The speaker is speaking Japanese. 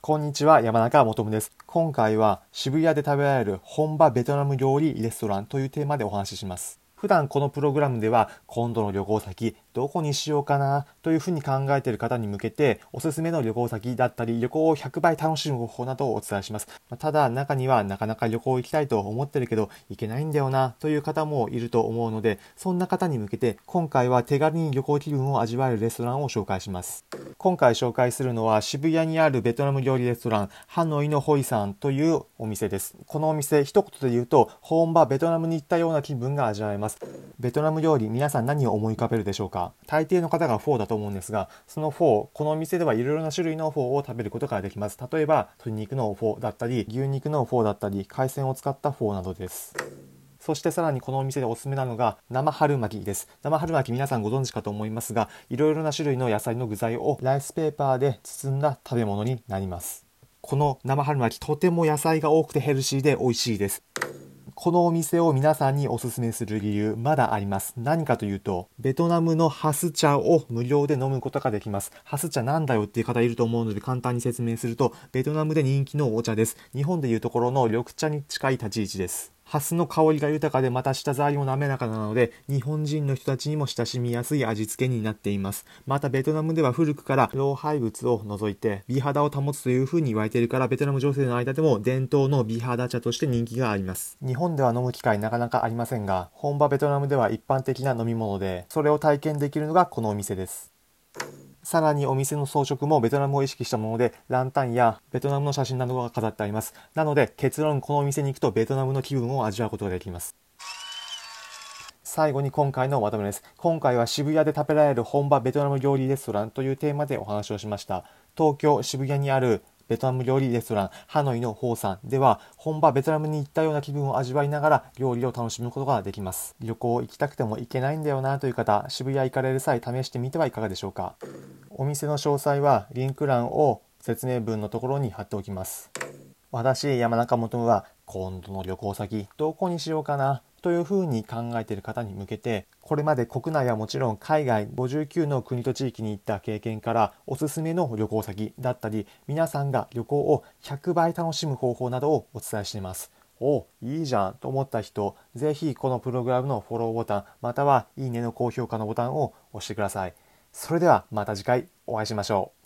こんにちは、山中もです。今回は渋谷で食べられる本場ベトナム料理レストランというテーマでお話しします。普段このプログラムでは今度の旅行先どこにしようかなというふうに考えている方に向けておすすめの旅行先だったり旅行を100倍楽しむ方法などをお伝えします。ただ中にはなかなか旅行行きたいと思ってるけど行けないんだよなという方もいると思うのでそんな方に向けて今回は手軽に旅行気分を味わえるレストランを紹介します。今回紹介するのは渋谷にあるベトナム料理レストランハノイのホイさんというお店です。このお店一言で言うと本場ベトナムに行ったような気分が味わえます。ベトナム料理皆さん何を思い浮かべるでしょうか？大抵の方がフォーだと思うんですがそのフォーこのお店ではいろいろな種類のフォーを食べることができます例えば鶏肉のフォーだったり牛肉のフォーだったり海鮮を使ったフォーなどですそしてさらにこのお店でおすすめなのが生春巻きです。生春巻き皆さんご存知かと思いますが、いろいろな種類の野菜の具材をライスペーパーで包んだ食べ物になります。この生春巻きとても野菜が多くてヘルシーで美味しいです。このお店を皆さんにおすすめする理由、まだあります。何かというと、ベトナムのハス茶を無料で飲むことができます。ハス茶なんだよっていう方いると思うので簡単に説明すると、ベトナムで人気のお茶です。日本でいうところの緑茶に近い立ち位置です。ハスの香りが豊かでまた舌触りも滑らかなので、日本人の人たちにも親しみやすい味付けになっています。またベトナムでは古くから老廃物を除いて美肌を保つという風に言われているからベトナム女性の間でも伝統の美肌茶として人気があります。日本では飲む機会なかなかありませんが、本場ベトナムでは一般的な飲み物で、それを体験できるのがこのお店です。さらにお店の装飾もベトナムを意識したもので、ランタンやベトナムの写真などが飾ってあります。なので結論このお店に行くとベトナムの気分を味わうことができます。最後に今回のまとめです。今回は渋谷で食べられる本場ベトナム料理レストランというテーマでお話をしました。東京渋谷にあるベトナム料理レストランハノイのホーさんでは本場ベトナムに行ったような気分を味わいながら料理を楽しむことができます旅行行きたくても行けないんだよなという方渋谷行かれる際試してみてはいかがでしょうか？お店の詳細はリンク欄を説明文のところに貼っておきます私山中元は今度の旅行先どこにしようかなというふうに考えている方に向けてこれまで国内はもちろん海外59の国と地域に行った経験からおすすめの旅行先だったり皆さんが旅行を100倍楽しむ方法などをお伝えしています。おいいじゃんと思った人、ぜひこのプログラムのフォローボタン、またはいいねの高評価のボタンを押してください。それではまた次回お会いしましょう。